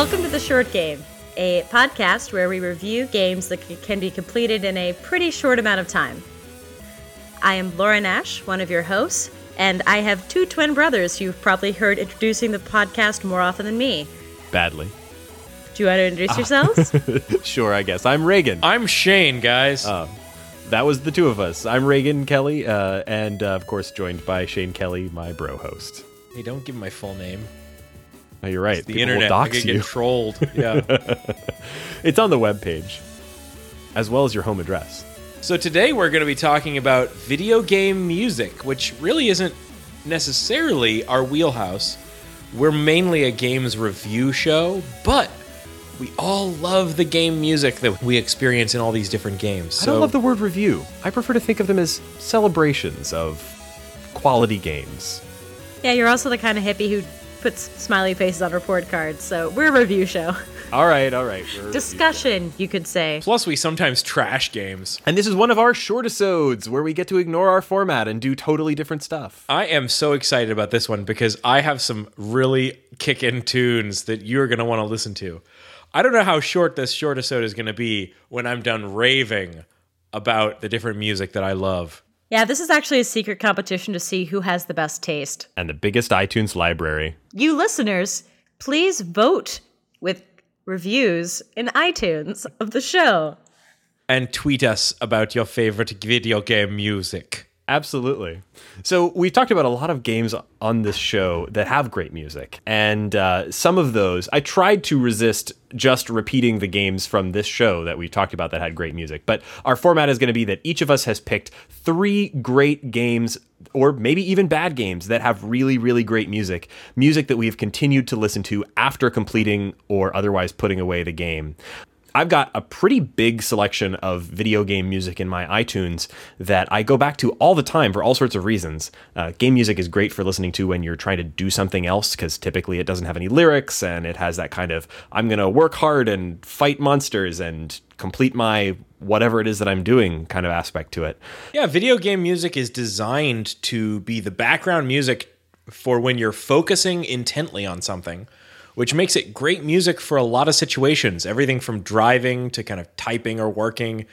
Welcome to The Short Game, a podcast where we review games that can be completed in a pretty short amount of time. I am Laura Nash, one of your hosts, and I have two twin brothers you've probably heard introducing the podcast more often than me. Badly. Do you want to introduce yourselves? Sure, I guess. I'm Reagan. I'm Shane, guys. that was the two of us. I'm Reagan Kelly, uh, and uh, of course joined by Shane Kelly, my bro host. hey, don't give my full name. Oh, you're right. The People will internet. I dox could you. get trolled. Yeah. It's on the webpage, as well as your home address. so today we're going to be talking about video game music, which really isn't necessarily our wheelhouse. We're mainly a games review show, but we all love the game music that we experience in all these different games. I So don't love the word review. I prefer to think of them as celebrations of quality games. yeah, you're also the kind of hippie who puts smiley faces on report cards, so we're a review show. All right, all right. Discussion, you could say. Plus, we sometimes trash games. And this is one of our short episodes where we get to ignore our format and do totally different stuff. I am so excited about this one because I have some really kickin' tunes that you're going to want to listen to. I don't know how short this short episode is going to be when I'm done raving about the different music that I love. Yeah, this is actually a secret competition to see who has the best taste. And the biggest iTunes library. You listeners, please vote with reviews in iTunes of the show. And tweet us about your favorite video game music. Absolutely. So we've talked about a lot of games on this show that have great music, and uh, some of those I tried to resist just repeating the games from this show that we talked about that had great music. But our format is going to be that each of us has picked three great games, or maybe even bad games that have really, really great music, music that we have continued to listen to after completing or otherwise putting away the game. I've got a pretty big selection of video game music in my iTunes that I go back to all the time for all sorts of reasons. Uh, game music is great for listening to when you're trying to do something else because typically it doesn't have any lyrics and it has that kind of I'm going to work hard and fight monsters and complete my whatever it is that I'm doing kind of aspect to it. Yeah, video game music is designed to be the background music for when you're focusing intently on something, which makes it great music for a lot of situations. Everything from driving to kind of typing or working.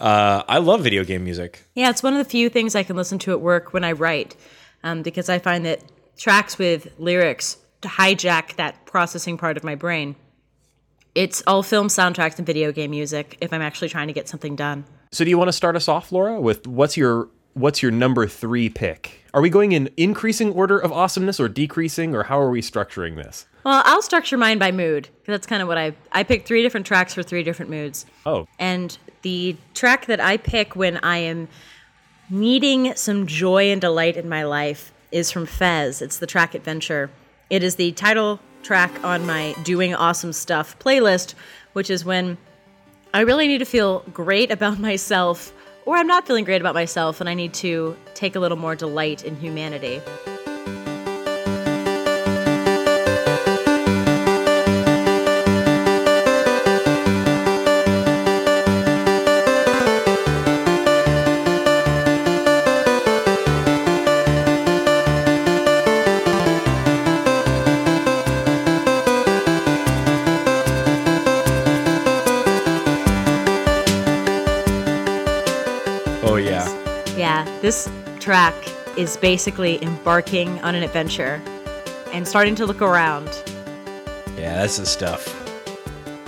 Uh, I love video game music. Yeah, it's one of the few things I can listen to at work when I write, um, because I find that tracks with lyrics to hijack that processing part of my brain. It's all film soundtracks and video game music if I'm actually trying to get something done. So do you want to start us off, Laura, with what's your what's your number 3 pick? Are we going in increasing order of awesomeness or decreasing or how are we structuring this? Well, I'll structure mine by mood. That's kind of what I I picked three different tracks for three different moods. Oh, And the track that I pick when I am needing some joy and delight in my life is from Fez. It's the track Adventure. It is the title track on my Doing Awesome Stuff playlist, which is when I really need to feel great about myself, or I'm not feeling great about myself, and I need to take a little more delight in humanity. Track is basically embarking on an adventure and starting to look around. Yeah, that's the stuff.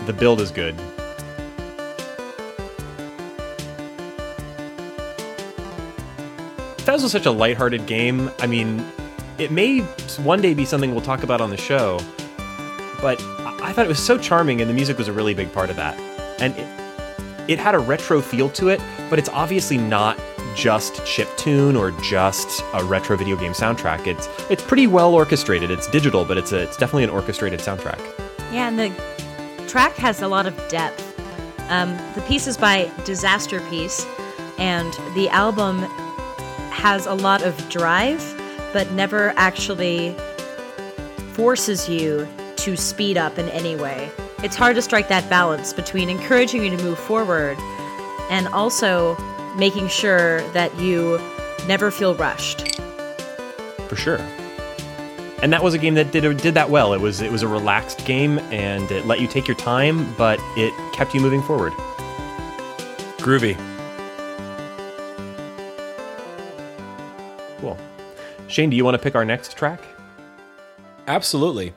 the build is good. Fez was such a lighthearted game. I mean, it may one day be something we'll talk about on the show, but I I thought it was so charming, and the music was a really big part of that. And it, it had a retro feel to it, but it's obviously not just chip tune or just a retro video game soundtrack. It's it's pretty well orchestrated. It's digital, but it's a, it's definitely an orchestrated soundtrack. Yeah, and the track has a lot of depth. Um, the piece is by Disaster Piece, and the album has a lot of drive, but never actually forces you to speed up in any way. It's hard to strike that balance between encouraging you to move forward and also making sure that you never feel rushed. For sure. and that was a game that did did that well. It was it was a relaxed game, and it let you take your time, but it kept you moving forward. Groovy. Cool. Shane, do you want to pick our next track? Absolutely.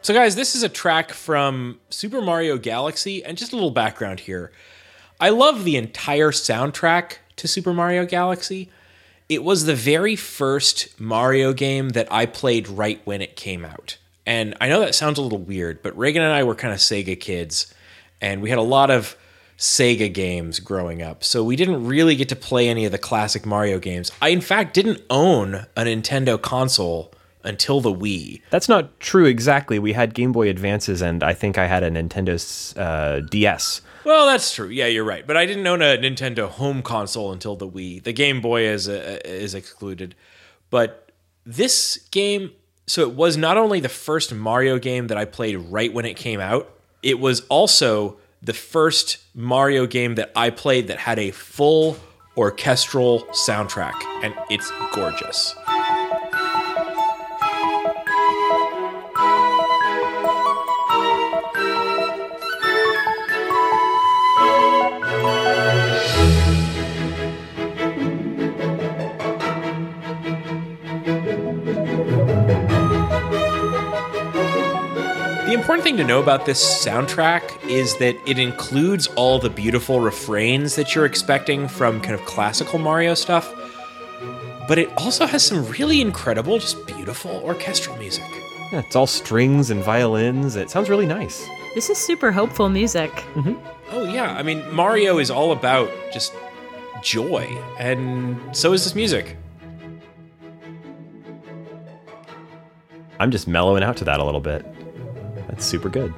So, guys, this is a track from Super Mario Galaxy, and just a little background here. I love the entire soundtrack to Super Mario Galaxy. It was the very first Mario game that I played right when it came out. And I know that sounds a little weird, but Reagan and I were kind of Sega kids, and we had a lot of Sega games growing up. So we didn't really get to play any of the classic Mario games. I, in fact, didn't own a Nintendo console until the Wii. That's not true exactly. We had Game Boy Advances, and I think I had a Nintendo uh, DS. Well, that's true. Yeah, you're right. But I didn't own a Nintendo home console until the Wii. The Game Boy is uh, is excluded. But this game, so it was not only the first Mario game that I played right when it came out. It was also the first Mario game that I played that had a full orchestral soundtrack, and it's gorgeous. Important thing to know about this soundtrack is that it includes all the beautiful refrains that you're expecting from kind of classical Mario stuff, but it also has some really incredible, just beautiful orchestral music. Yeah, it's all strings and violins. It sounds really nice. This is super hopeful music. Mm-hmm. Oh, yeah. I mean, Mario is all about just joy, and so is this music. I'm just mellowing out to that a little bit. That's super good.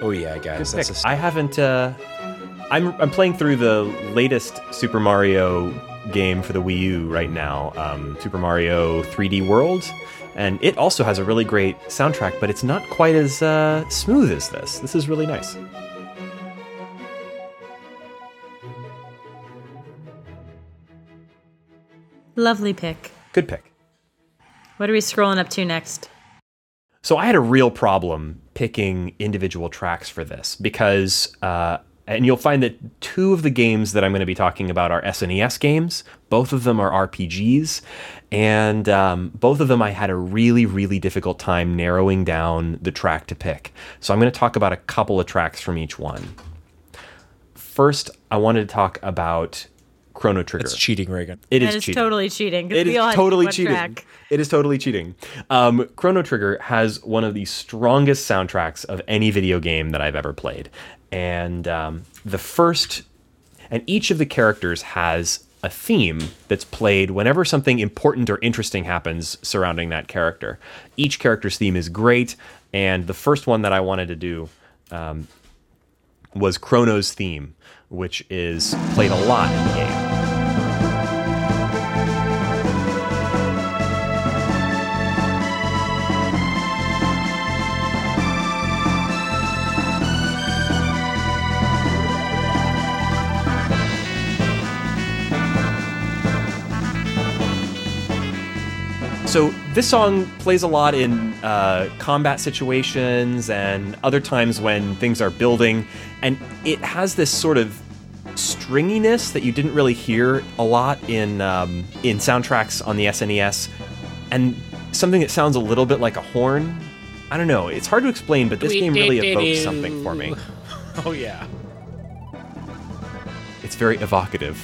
Oh, yeah, guys. That's Pick. a I haven't. Uh, I'm I'm playing through the latest Super Mario game for the Wii U right now, um, Super Mario 3D World, and it also has a really great soundtrack, but it's not quite as uh, smooth as this. This is really nice. Lovely pick. Good pick. What are we scrolling up to next? So I had a real problem picking individual tracks for this because, uh, and you'll find that two of the games that I'm going to be talking about are SNES games. Both of them are RPGs, and um, both of them I had a really, really difficult time narrowing down the track to pick. So I'm going to talk about a couple of tracks from each one. First, I wanted to talk about Chrono Trigger. It's cheating, Reagan. It That is is cheating. totally cheating. 'cause It we is all had totally cheating. track. It is totally cheating. Um, Chrono Trigger has one of the strongest soundtracks of any video game that I've ever played, and um, the first, and each of the characters has a theme that's played whenever something important or interesting happens surrounding that character. Each character's theme is great, and the first one that I wanted to do um, was Chrono's theme, which is played a lot in the game. So this song plays a lot in uh, combat situations and other times when things are building, and it has this sort of stringiness that you didn't really hear a lot in um, in soundtracks on the SNES, and something that sounds a little bit like a horn. I don't know. It's hard to explain, but this game really evokes something for me. Oh, yeah. It's very evocative.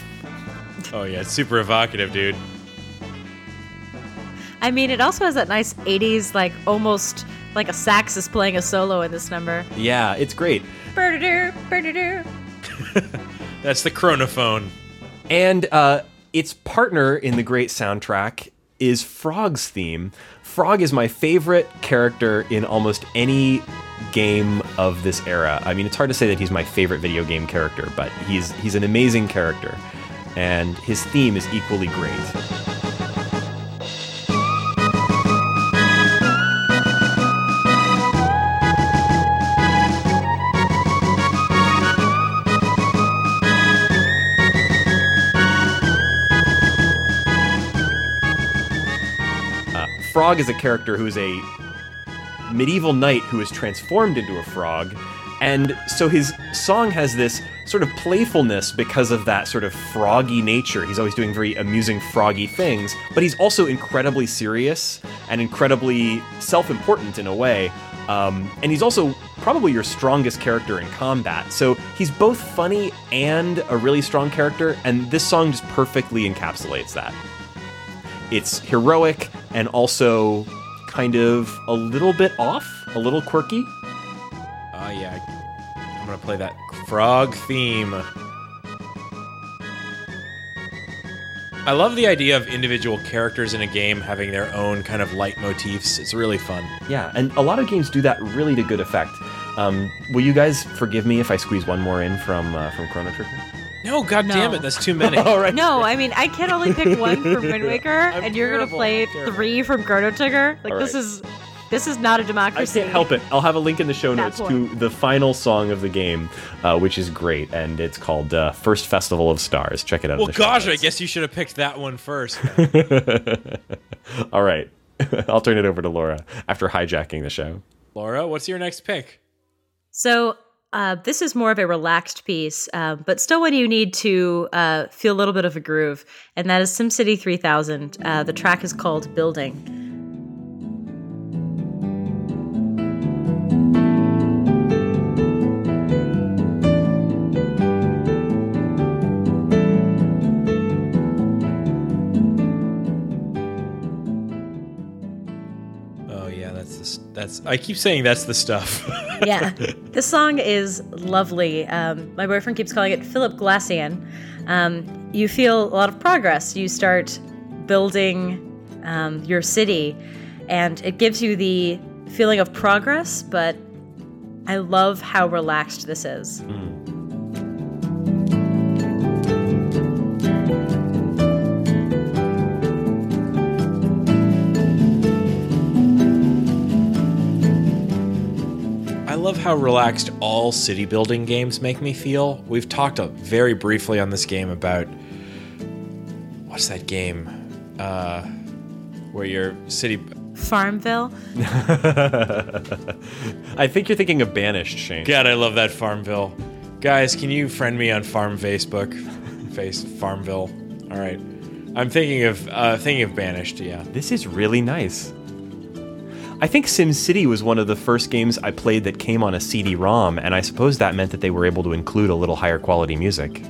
Oh, yeah. It's super evocative, dude. I mean, it also has that nice 80s, like almost like a sax is playing a solo in this number. Yeah, it's great. That's the chronophone. And uh, its partner in the great soundtrack is Frog's theme. Frog is my favorite character in almost any game of this era. I mean, it's hard to say that he's my favorite video game character, but he's he's an amazing character, and his theme is equally great. Frog is a character who is a medieval knight who is transformed into a frog. And so his song has this sort of playfulness because of that sort of froggy nature. He's always doing very amusing, froggy things, but he's also incredibly serious and incredibly self important in a way. Um, and he's also probably your strongest character in combat. So he's both funny and a really strong character, and this song just perfectly encapsulates that. It's heroic and also kind of a little bit off, a little quirky. Oh yeah, I'm gonna play that frog theme. I love the idea of individual characters in a game having their own kind of leitmotifs. It's really fun. Yeah, and a lot of games do that really to good effect. Um, will you guys forgive me if I squeeze one more in from uh, from Chrono Trigger? No, god No. damn it, that's too many. All right. No, I mean I can only pick one from Wind Waker, and you're terrible, gonna play three from Chrono Trigger. Like All this is this is not a democracy. I can't help it. I'll have a link in the show That notes to the final song of the game, uh, which is great, and it's called uh, First Festival of Stars. Check it out. in Well, the show gosh, I guess you should have picked that one first. All right. I'll turn it over to Laura after hijacking the show. Laura, what's your next pick? So uh, this is more of a relaxed piece, uh, but still when you need to uh, feel a little bit of a groove, and that is SimCity 3000. Uh, the track is called Building. Oh yeah, that's the, that's. I keep saying that's the stuff. yeah. This song is lovely. Um, my boyfriend keeps calling it Philip Glassian. Um, you feel a lot of progress. You start building um, your city, and it gives you the feeling of progress, but I love how relaxed this is. I how relaxed all city building games make me feel. We've talked uh, very briefly on this game about what's that game uh, where your city. Farmville. I think you're thinking of Banished, Shane. God, I love that Farmville. Guys, can you friend me on Farm Facebook? Face Farmville. All right. I'm thinking of uh, thinking of Banished. Yeah. This is really nice. I think SimCity was one of the first games I played that came on a CD-ROM, and I suppose that meant that they were able to include a little higher quality music.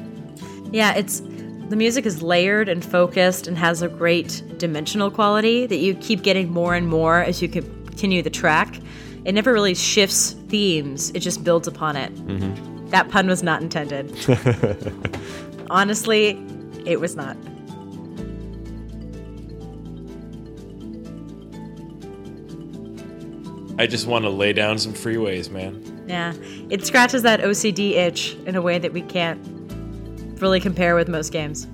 Yeah, it's the music is layered and focused and has a great dimensional quality that you keep getting more and more as you continue the track. It never really shifts themes; it just builds upon it. Mm-hmm. That pun was not intended. Honestly, it was not. I just want to lay down some freeways, man. Yeah, it scratches that OCD itch in a way that we can't really compare with most games.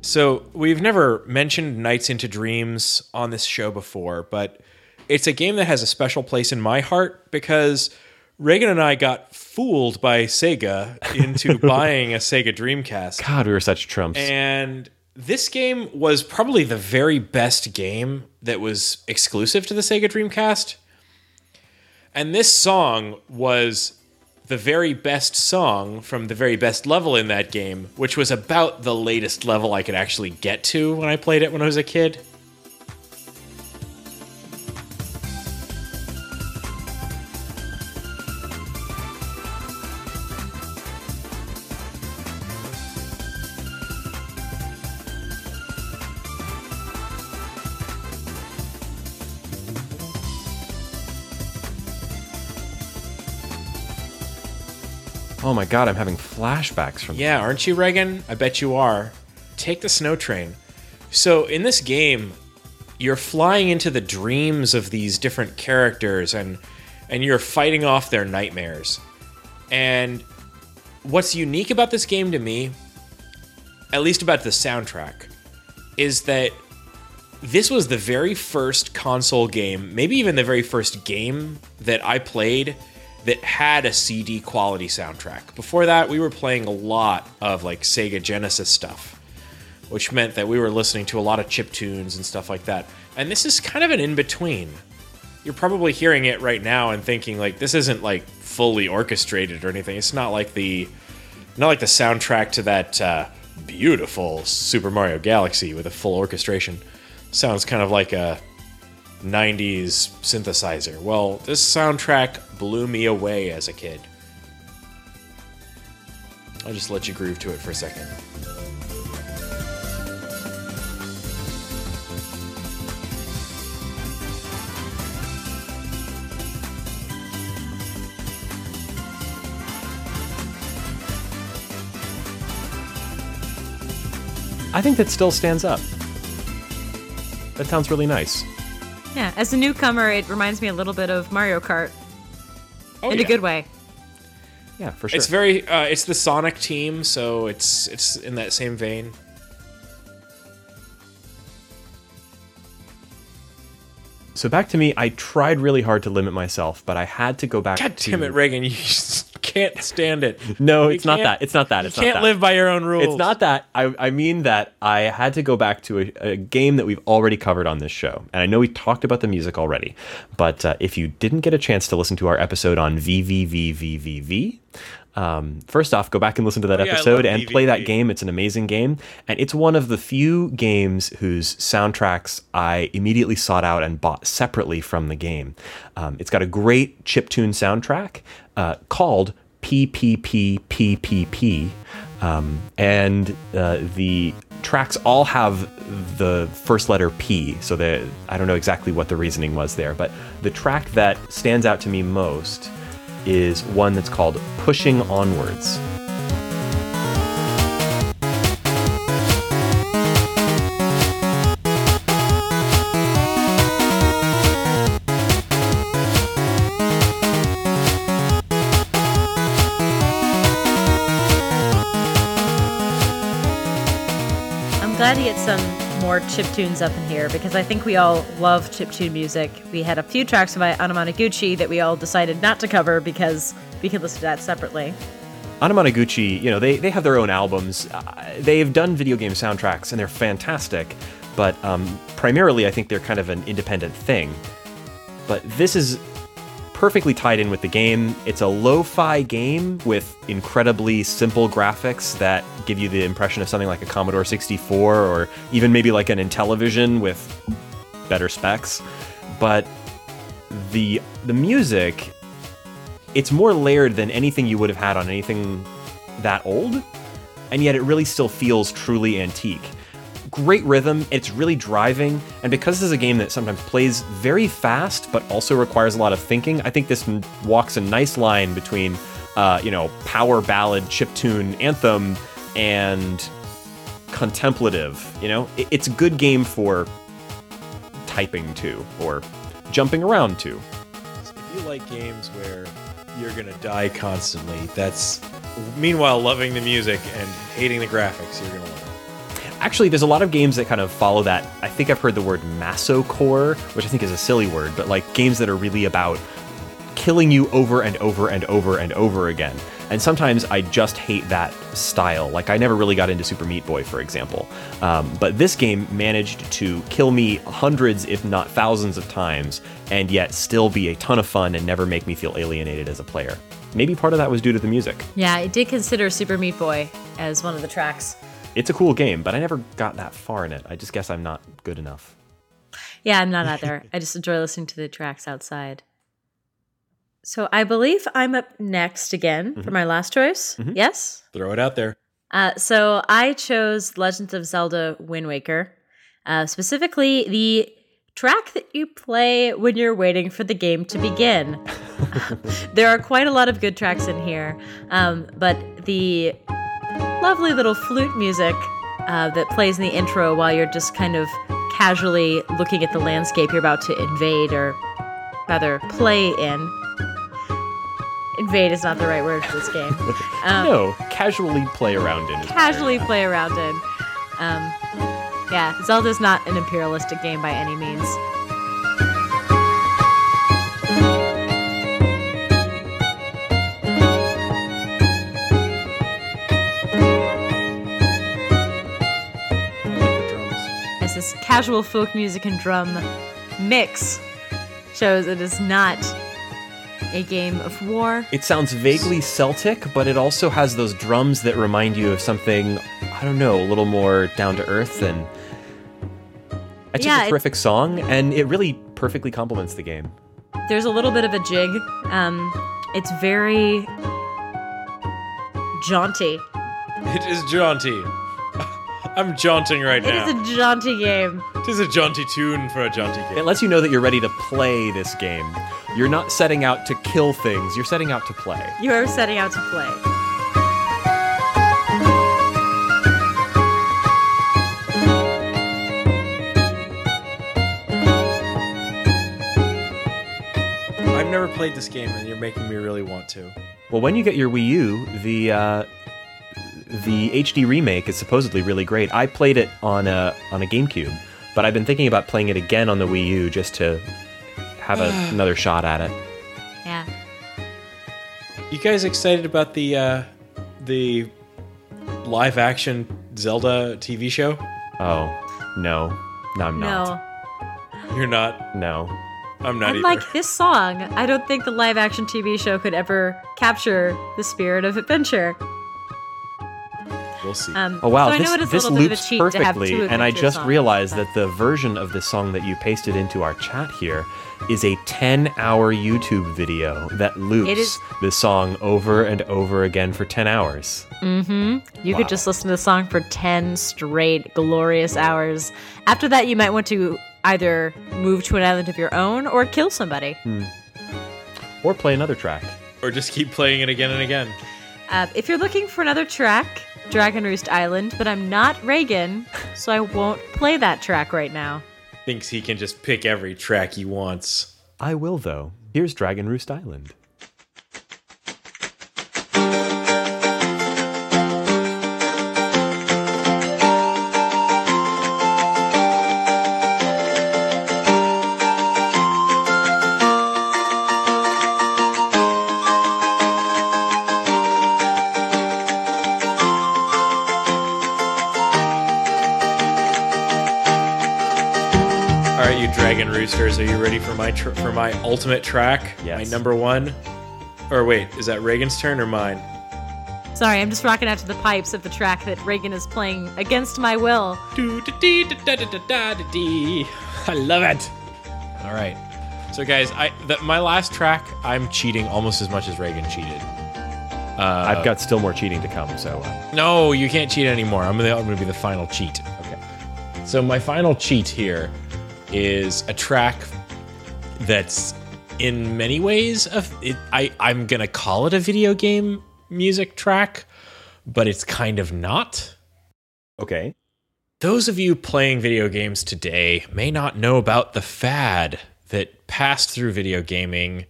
So, we've never mentioned Nights into Dreams on this show before, but it's a game that has a special place in my heart because Reagan and I got fooled by Sega into buying a Sega Dreamcast. God, we were such trumps. And this game was probably the very best game that was exclusive to the Sega Dreamcast. And this song was the very best song from the very best level in that game, which was about the latest level I could actually get to when I played it when I was a kid. My god, I'm having flashbacks from Yeah, aren't you, Reagan? I bet you are. Take the snow train. So, in this game, you're flying into the dreams of these different characters and and you're fighting off their nightmares. And what's unique about this game to me, at least about the soundtrack, is that this was the very first console game, maybe even the very first game that I played that had a CD quality soundtrack. Before that, we were playing a lot of like Sega Genesis stuff. which meant that we were listening to a lot of chip tunes and stuff like that. And this is kind of an in between. You're probably hearing it right now and thinking like this isn't like fully orchestrated or anything. It's not like the not like the soundtrack to that uh, beautiful Super Mario Galaxy with a full orchestration. Sounds kind of like a 90s synthesizer. Well, this soundtrack blew me away as a kid. I'll just let you groove to it for a second. I think that still stands up. That sounds really nice. Yeah, as a newcomer, it reminds me a little bit of Mario Kart Oh, in yeah. a good way. Yeah, for sure. It's very uh, it's the Sonic team, so it's it's in that same vein. so back to me, I tried really hard to limit myself, but I had to go back God to damn it, Reagan! You just can't stand it. No, You it's not that. It's not that. You It's not can't that. live by your own rules. It's not that. I, I mean that I had to go back to a, a game that we've already covered on this show. And I know we talked about the music already, but uh, if you didn't get a chance to listen to our episode on VVVVVV, um, first off, go back and listen to that Oh, yeah, episode and play that game. It's an amazing game. And it's one of the few games whose soundtracks I immediately sought out and bought separately from the game. Um, it's got a great chiptune soundtrack uh, called PPPPPP. Um, and uh, the tracks all have the first letter P, so that I don't know exactly what the reasoning was there, but the track that stands out to me most is one that's called Pushing Onwards. To get some more chip tunes up in here because I think we all love chip tune music. We had a few tracks by Anamanaguchi that we all decided not to cover because we could listen to that separately. Anamanaguchi, you know, they, they have their own albums. Uh, they've done video game soundtracks and they're fantastic, but um, primarily I think they're kind of an independent thing. But this is perfectly tied in with the game. It's a lo fi game with incredibly simple graphics that give you the impression of something like a Commodore 64 or even maybe like an Intellivision with better specs. But the the music it's more layered than anything you would have had on anything that old, and yet it really still feels truly antique. Great rhythm, it's really driving, and because this is a game that sometimes plays very fast but also requires a lot of thinking, I think this walks a nice line between, uh, you know, power ballad, chiptune anthem, and contemplative. You know, It- it's a good game for typing to or jumping around to. If you like games where you're gonna die constantly, that's meanwhile loving the music and hating the graphics, you're gonna love it. Actually, there's a lot of games that kind of follow that. I think I've heard the word masocore, which I think is a silly word, but like games that are really about killing you over and over and over and over again. And sometimes I just hate that style. Like I never really got into Super Meat Boy, for example. Um, but this game managed to kill me hundreds, if not thousands, of times, and yet still be a ton of fun and never make me feel alienated as a player. Maybe part of that was due to the music. Yeah, I did consider Super Meat Boy as one of the tracks. It's a cool game, but I never got that far in it. I just guess I'm not good enough. Yeah, I'm not either. I just enjoy listening to the tracks outside. So I believe I'm up next again for my last choice. Yes? Throw it out there. Uh, so I chose Legends of Zelda Wind Waker, uh, specifically the track that you play when you're waiting for the game to begin. there are quite a lot of good tracks in here, um, but the lovely little flute music uh, that plays in the intro while you're just kind of casually looking at the landscape you're about to invade or rather play in. Invade is not the right word for this game. Um, no, casually play around in. casually play around in. Um, yeah, Zelda's not an imperialistic game by any means. Casual folk music and drum mix shows it is not a game of war. It sounds vaguely Celtic, but it also has those drums that remind you of something, I don't know, a little more down to earth and it's Yeah, just a it- terrific song and it really perfectly complements the game. There's a little bit of a jig. Um, it's very jaunty. It is jaunty. I'm jaunting right It now. It is a jaunty game. it is a jaunty tune for a jaunty game. It lets you know that you're ready to play this game. You're not setting out to kill things, you're setting out to play. You are setting out to play. I've never played this game, and you're making me really want to. Well, when you get your Wii U, the uh, the HD remake is supposedly really great. I played it on a on a GameCube, but I've been thinking about playing it again on the Wii U just to have a, another shot at it. Yeah. You guys excited about the uh, the live action Zelda TV show? Oh no, no, I'm not. No. You're not. No, I'm not Unlike either. this song, I don't think the live action TV show could ever capture the spirit of adventure. We'll see. Um, Oh wow, so this, know it is a this little bit of a loops to have perfectly, and I just songs, realized but- that the version of this song that you pasted into our chat here is a 10-hour YouTube video that loops It is- this song over and over again for 10 hours. Mm-hmm. You Wow. could just listen to the song for 10 straight glorious hours. After that, you might want to either move to an island of your own or kill somebody. Or play another track. or just keep playing it again and again. Uh, if you're looking for another track, Dragon Roost Island, but I'm not Reagan, so I won't play that track right now. Thinks he can just pick every track he wants. I will though. Here's Dragon Roost Island. Dragon roosters, are you ready for my tr- for my ultimate track? Yes. My number one. Or wait, is that Reagan's turn or mine? Sorry, I'm just rocking out to the pipes of the track that Reagan is playing against my will. I love it. All right. So, guys, I the, my last track, I'm cheating almost as much as Reagan cheated. Uh, I've got still more cheating to come, so uh, No, you can't cheat anymore. I'm gonna, I'm gonna be the final cheat. okay. So my final cheat here is a track that's in many ways a, it, I I'm gonna call it a video game music track, but it's kind of not. Okay. Those of you playing video games today may not know about the fad that passed through video gaming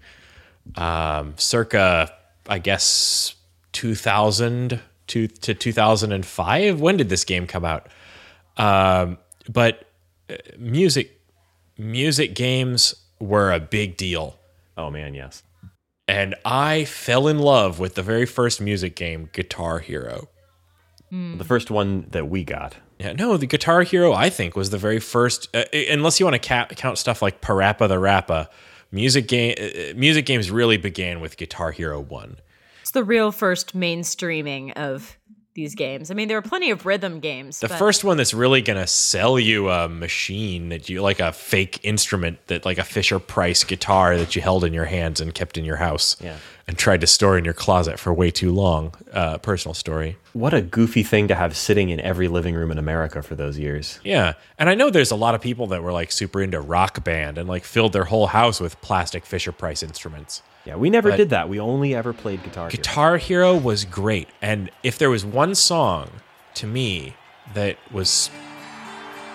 um, circa, I guess, 2000 to, to 2005. When did this game come out? Um, but uh, music, music games were a big deal. Oh man, yes. And I fell in love with the very first music game, Guitar Hero. The first one that we got. Yeah, no, the Guitar Hero I think was the very first. Uh, unless you want to ca- count stuff like PaRappa the Rapper, music game uh, music games really began with Guitar Hero One. It's the real first mainstreaming of these games. I mean, there are plenty of rhythm games. The but first one that's really gonna sell you a machine that you like a fake instrument that like a Fisher Price guitar that you held in your hands and kept in your house, Yeah. and tried to store in your closet for way too long. Uh, personal story. What a goofy thing to have sitting in every living room in America for those years. Yeah. And I know there's a lot of people that were like super into rock band and like filled their whole house with plastic Fisher Price instruments. Yeah, we never But- did that. We only ever played Guitar. Hero. Guitar Hero was great. And if there was one song to me that was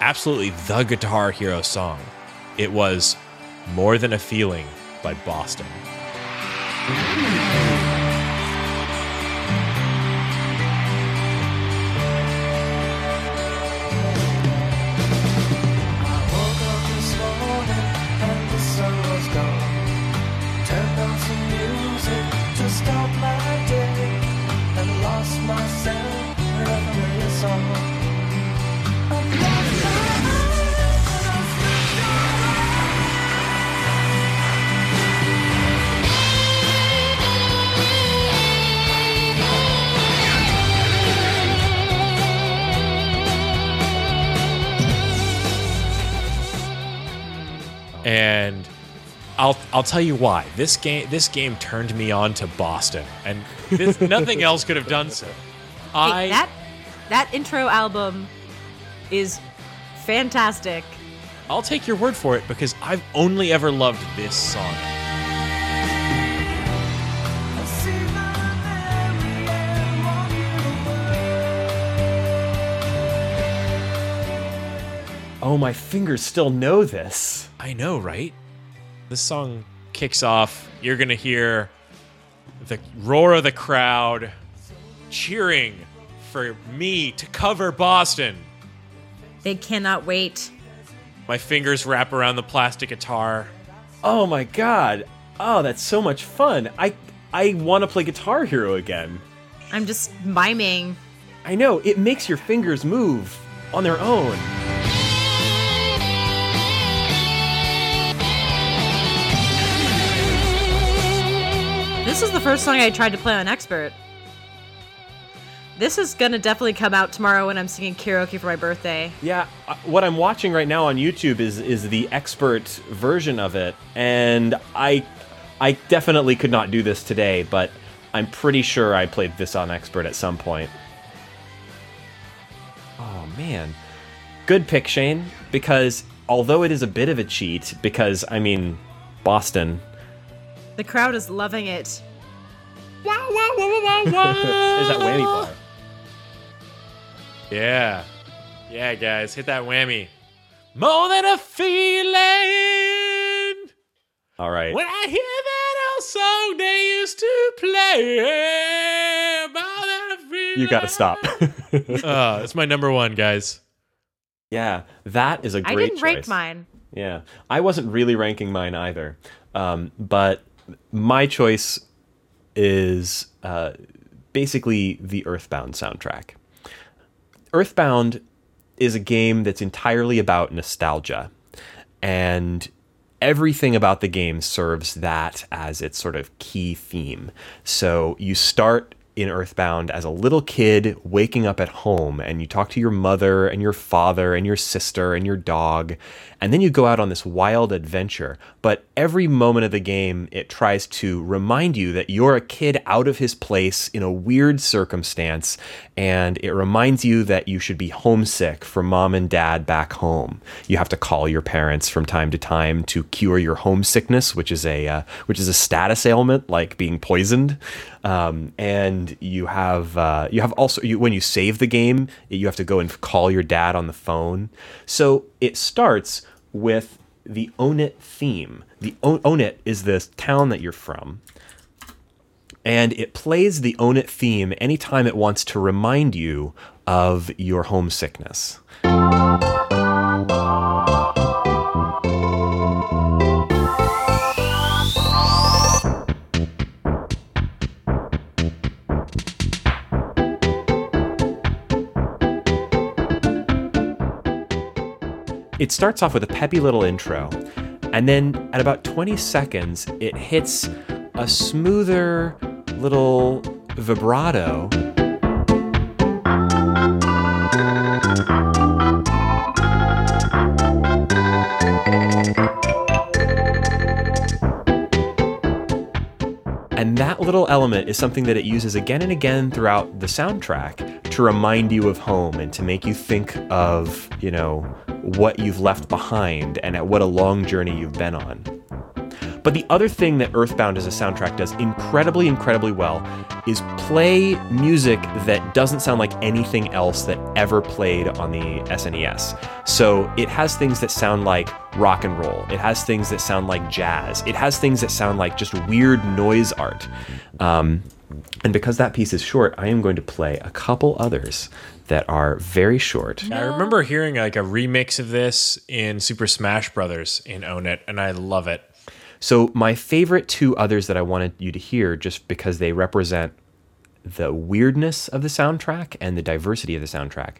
absolutely the Guitar Hero song, it was More Than a Feeling by Boston. I'll I'll tell you why. This game this game turned me on to Boston, and this, nothing else could have done so. I Hey, that that intro album is fantastic. I'll take your word for it because I've only ever loved this song. I see my Mary and walking away. Oh, my fingers still know this. I know, right? This song kicks off. You're gonna hear the roar of the crowd cheering for me to cover Boston. They cannot wait. My fingers wrap around the plastic guitar. Oh my god. Oh, that's so much fun. I I want to play Guitar Hero again. I'm just miming. I know, it makes your fingers move on their own. This is the first song I tried to play on Expert. This is gonna definitely come out tomorrow when I'm singing karaoke for my birthday. Yeah, uh, what I'm watching right now on YouTube is is the expert version of it, and I I definitely could not do this today, but I'm pretty sure I played this on expert at some point. Oh man, good pick, Shane. Because although it is a bit of a cheat, because I mean, Boston. The crowd is loving it. There's that whammy bar. Yeah. Yeah, guys, hit that whammy. More than a feeling. All right. When I hear that old song they used to play. More than a feeling. You gotta stop. Uh, it's my number one, guys. yeah, that is a great I didn't rank mine. Yeah, I wasn't really ranking mine either, um, but my choice is uh, basically the Earthbound soundtrack. Earthbound is a game that's entirely about nostalgia, and everything about the game serves that as its sort of key theme. So you start in Earthbound as a little kid waking up at home and you talk to your mother and your father and your sister and your dog and then you go out on this wild adventure. But every moment of the game it tries to remind you that you're a kid out of his place in a weird circumstance and it reminds you that you should be homesick for mom and dad back home. You have to call your parents from time to time to cure your homesickness which is a uh, which is a status ailment like being poisoned. Um, and you have uh, you have also you, when you save the game you have to go and call your dad on the phone. So it starts with the Onett theme. The own, Onett is the town that you're from and it plays the Onett theme anytime it wants to remind you of your homesickness it starts off with a peppy little intro, and then at about 20 seconds, it hits a smoother little vibrato. And that little element is something that it uses again and again throughout the soundtrack to remind you of home and to make you think of, you know, what you've left behind and at what a long journey you've been on. But the other thing that Earthbound as a soundtrack does incredibly, incredibly well is play music that doesn't sound like anything else that ever played on the SNES. So it has things that sound like rock and roll, it has things that sound like jazz, it has things that sound like just weird noise art. Um, and because that piece is short, I am going to play a couple others that are very short. I remember hearing like a remix of this in Super Smash Brothers in Onett, and I love it. So, my favorite two others that I wanted you to hear, just because they represent the weirdness of the soundtrack and the diversity of the soundtrack.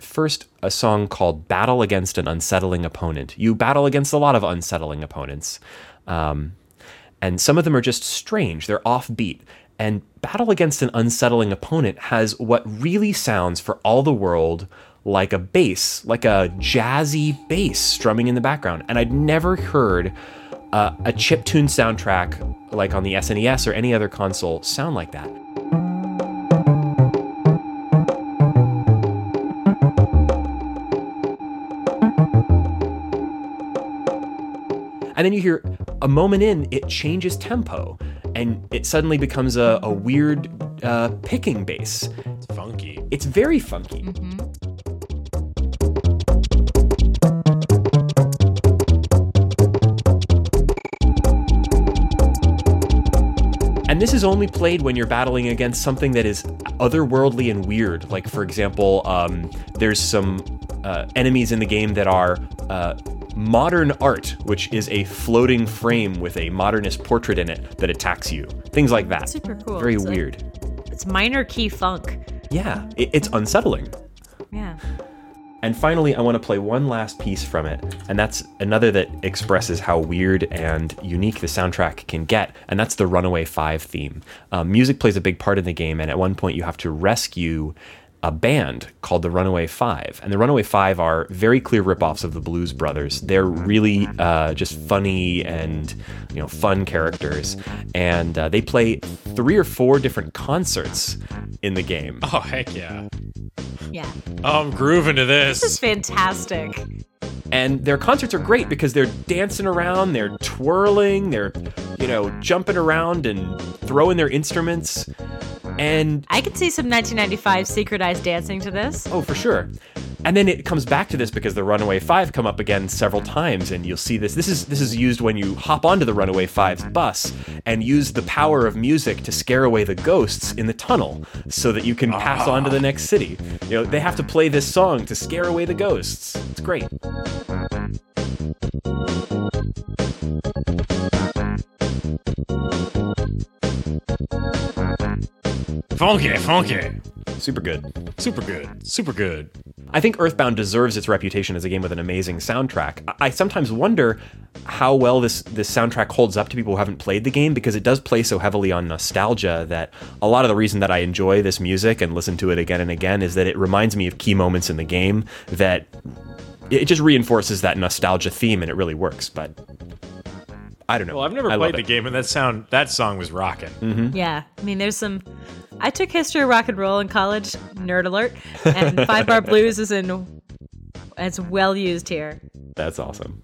First, a song called Battle Against an Unsettling Opponent. You battle against a lot of unsettling opponents. Um, and some of them are just strange, they're offbeat. And Battle Against an Unsettling Opponent has what really sounds for all the world like a bass, like a jazzy bass strumming in the background. And I'd never heard uh, a chiptune soundtrack like on the SNES or any other console sound like that. And then you hear a moment in, it changes tempo and it suddenly becomes a, a weird uh, picking bass. It's funky. It's very funky. And this is only played when you're battling against something that is otherworldly and weird. Like, for example, um, there's some uh, enemies in the game that are uh, modern art, which is a floating frame with a modernist portrait in it that attacks you. Things like that. Super cool. Very It's like- weird. It's minor key funk. Yeah, it, it's unsettling. Yeah. And finally, I want to play one last piece from it, and that's another that expresses how weird and unique the soundtrack can get, and that's the Runaway 5 theme. Um, music plays a big part in the game, and at one point, you have to rescue a band called the Runaway Five. And the Runaway Five are very clear ripoffs of the Blues Brothers. They're really uh, just funny and you know fun characters, and uh, they play three or four different concerts in the game. Oh heck yeah! Yeah. Oh, I'm grooving to this. This is fantastic. and their concerts are great because they're dancing around, they're twirling, they're you know jumping around and throwing their instruments, and I could see some 1995 synchronized dancing to this. oh for sure. And then it comes back to this because the Runaway Five come up again several times, and you'll see this. This is this is used when you hop onto the Runaway Five's bus and use the power of music to scare away the ghosts in the tunnel, so that you can pass on to the next ah. city. You know they have to play this song to scare away the ghosts. It's great. Funky, funky. Super good. Super good. Super good. I think Earthbound deserves its reputation as a game with an amazing soundtrack. I- I sometimes wonder how well this this soundtrack holds up to people who haven't played the game because it does play so heavily on nostalgia that a lot of the reason that I enjoy this music and listen to it again and again is that it reminds me of key moments in the game that it just reinforces that nostalgia theme and it really works. But I don't know. Well, I've never I played the it. game, and that sound that song was rocking. Mm-hmm. Yeah. I mean, there's some. I took history of rock and roll in college. Nerd alert. And Five Bar Blues is in. It's well used here. That's awesome.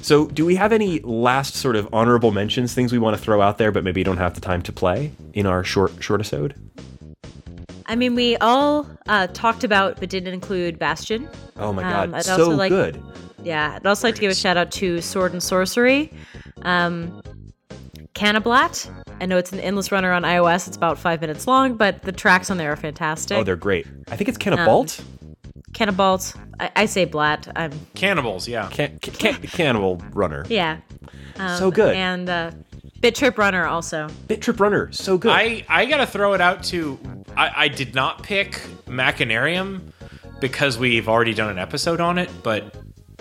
So, do we have any last sort of honorable mentions, things we want to throw out there, but maybe you don't have the time to play in our short short episode? I mean, we all uh, talked about, but didn't include Bastion. Oh my Um, god, I'd so also like- good. Yeah, I'd also like to give a shout out to Sword and Sworcery. Um, Cannablat. I know it's an endless runner on iOS. It's about five minutes long, but the tracks on there are fantastic. Oh, they're great. I think it's Canabalt. Canabalt. I, I say Blat. I'm Cannibals, yeah. Can, can, can, Cannibal Runner. yeah. Um, So good. And uh, Bit Trip Runner also. Bit Trip Runner, so good. I I gotta throw it out to. I, I did not pick Machinarium because we've already done an episode on it, but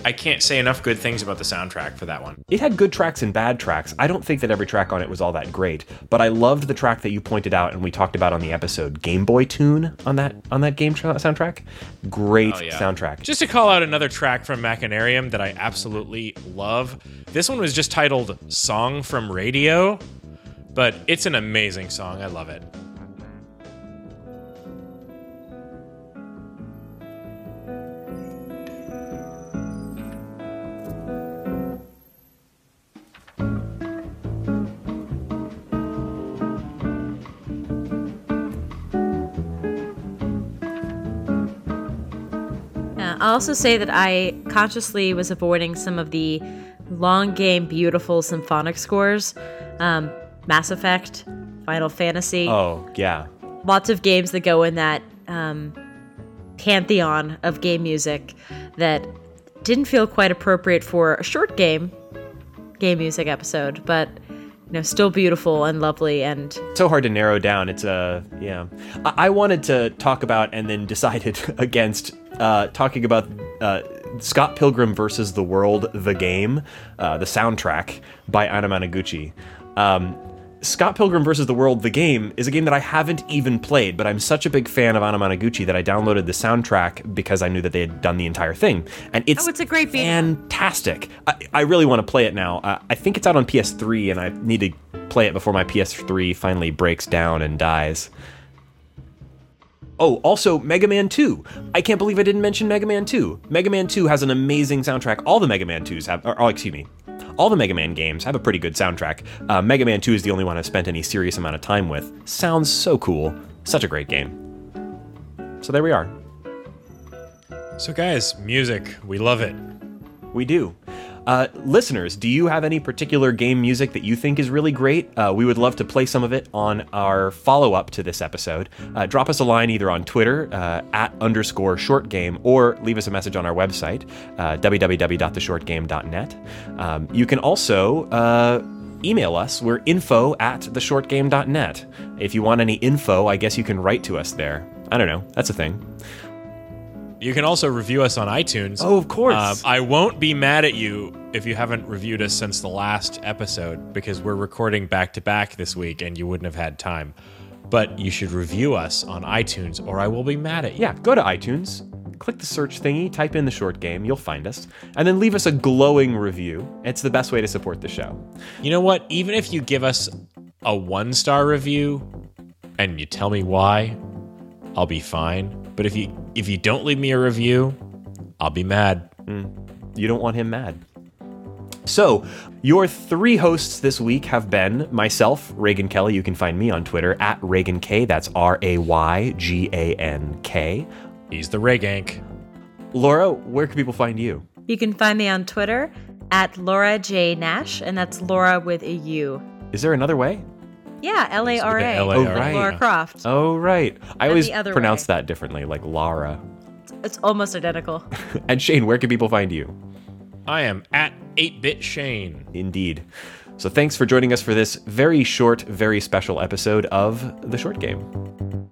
I can't say enough good things about the soundtrack for that one. it had good tracks and bad tracks. I don't think that every track on it was all that great, but I loved the track that you pointed out and we talked about on the episode, Game Boy Tune on that on that game tra- soundtrack. Great Oh, yeah. soundtrack. Just to call out another track from Machinarium that I absolutely love. This one was just titled Song from Radio, but it's an amazing song. I love it. Also say that I consciously was avoiding some of the long game, beautiful symphonic scores. Um, Mass Effect, Final Fantasy. oh, yeah. lots of games that go in that um, pantheon of game music that didn't feel quite appropriate for a short game game music episode, but you know, still beautiful and lovely and so hard to narrow down. It's a yeah. I, I wanted to talk about and then decided against uh, talking about uh, Scott Pilgrim versus the World, the game, uh, the soundtrack by Anamanaguchi. Um, Scott Pilgrim vs. the World, the game, is a game that I haven't even played, but I'm such a big fan of Anamanaguchi that I downloaded the soundtrack because I knew that they had done the entire thing. And it's, Oh, it's a great beat fantastic. I, I really want to play it now. Uh, I think it's out on PS3, and I need to play it before my PS3 finally breaks down and dies. Oh, also Mega Man 2. I can't believe I didn't mention Mega Man 2. Mega Man 2 has an amazing soundtrack. All the Mega Man 2s have, or, oh, excuse me, all the Mega Man games have a pretty good soundtrack. Uh, Mega Man 2 is the only one I've spent any serious amount of time with. Sounds so cool. Such a great game. So there we are. So, guys, music, we love it. We do. Uh, listeners, do you have any particular game music that you think is really great? Uh, we would love to play some of it on our follow up to this episode. Uh, drop us a line either on Twitter uh, at underscore short game or leave us a message on our website, uh, www.theshortgame.net. Um, you can also uh, email us. We're info at theshortgame.net. If you want any info, I guess you can write to us there. I don't know. That's a thing. You can also review us on iTunes. Oh, of course. Um, I won't be mad at you if you haven't reviewed us since the last episode because we're recording back to back this week and you wouldn't have had time. But you should review us on iTunes or I will be mad at you. Yeah, go to iTunes, click the search thingy, type in the short game, you'll find us, and then leave us a glowing review. It's the best way to support the show. You know what? Even if you give us a one star review and you tell me why, I'll be fine. But if you if you don't leave me a review, I'll be mad. Hmm. You don't want him mad. So, your three hosts this week have been myself, Raygan Kelly. You can find me on Twitter at Raygan K. That's R A Y G A N K. He's the Regank. Laura, where can people find you? You can find me on Twitter at Laura J Nash, and that's Laura with a U. Is there another way? Yeah, L A R A. L A Oh, right. Laura Croft. Oh, right. I always pronounce way. that differently, like Lara. It's almost identical. And Shane, where can people find you? I am at 8-bit Shane. Indeed. So thanks for joining us for this very short, very special episode of The Short Game.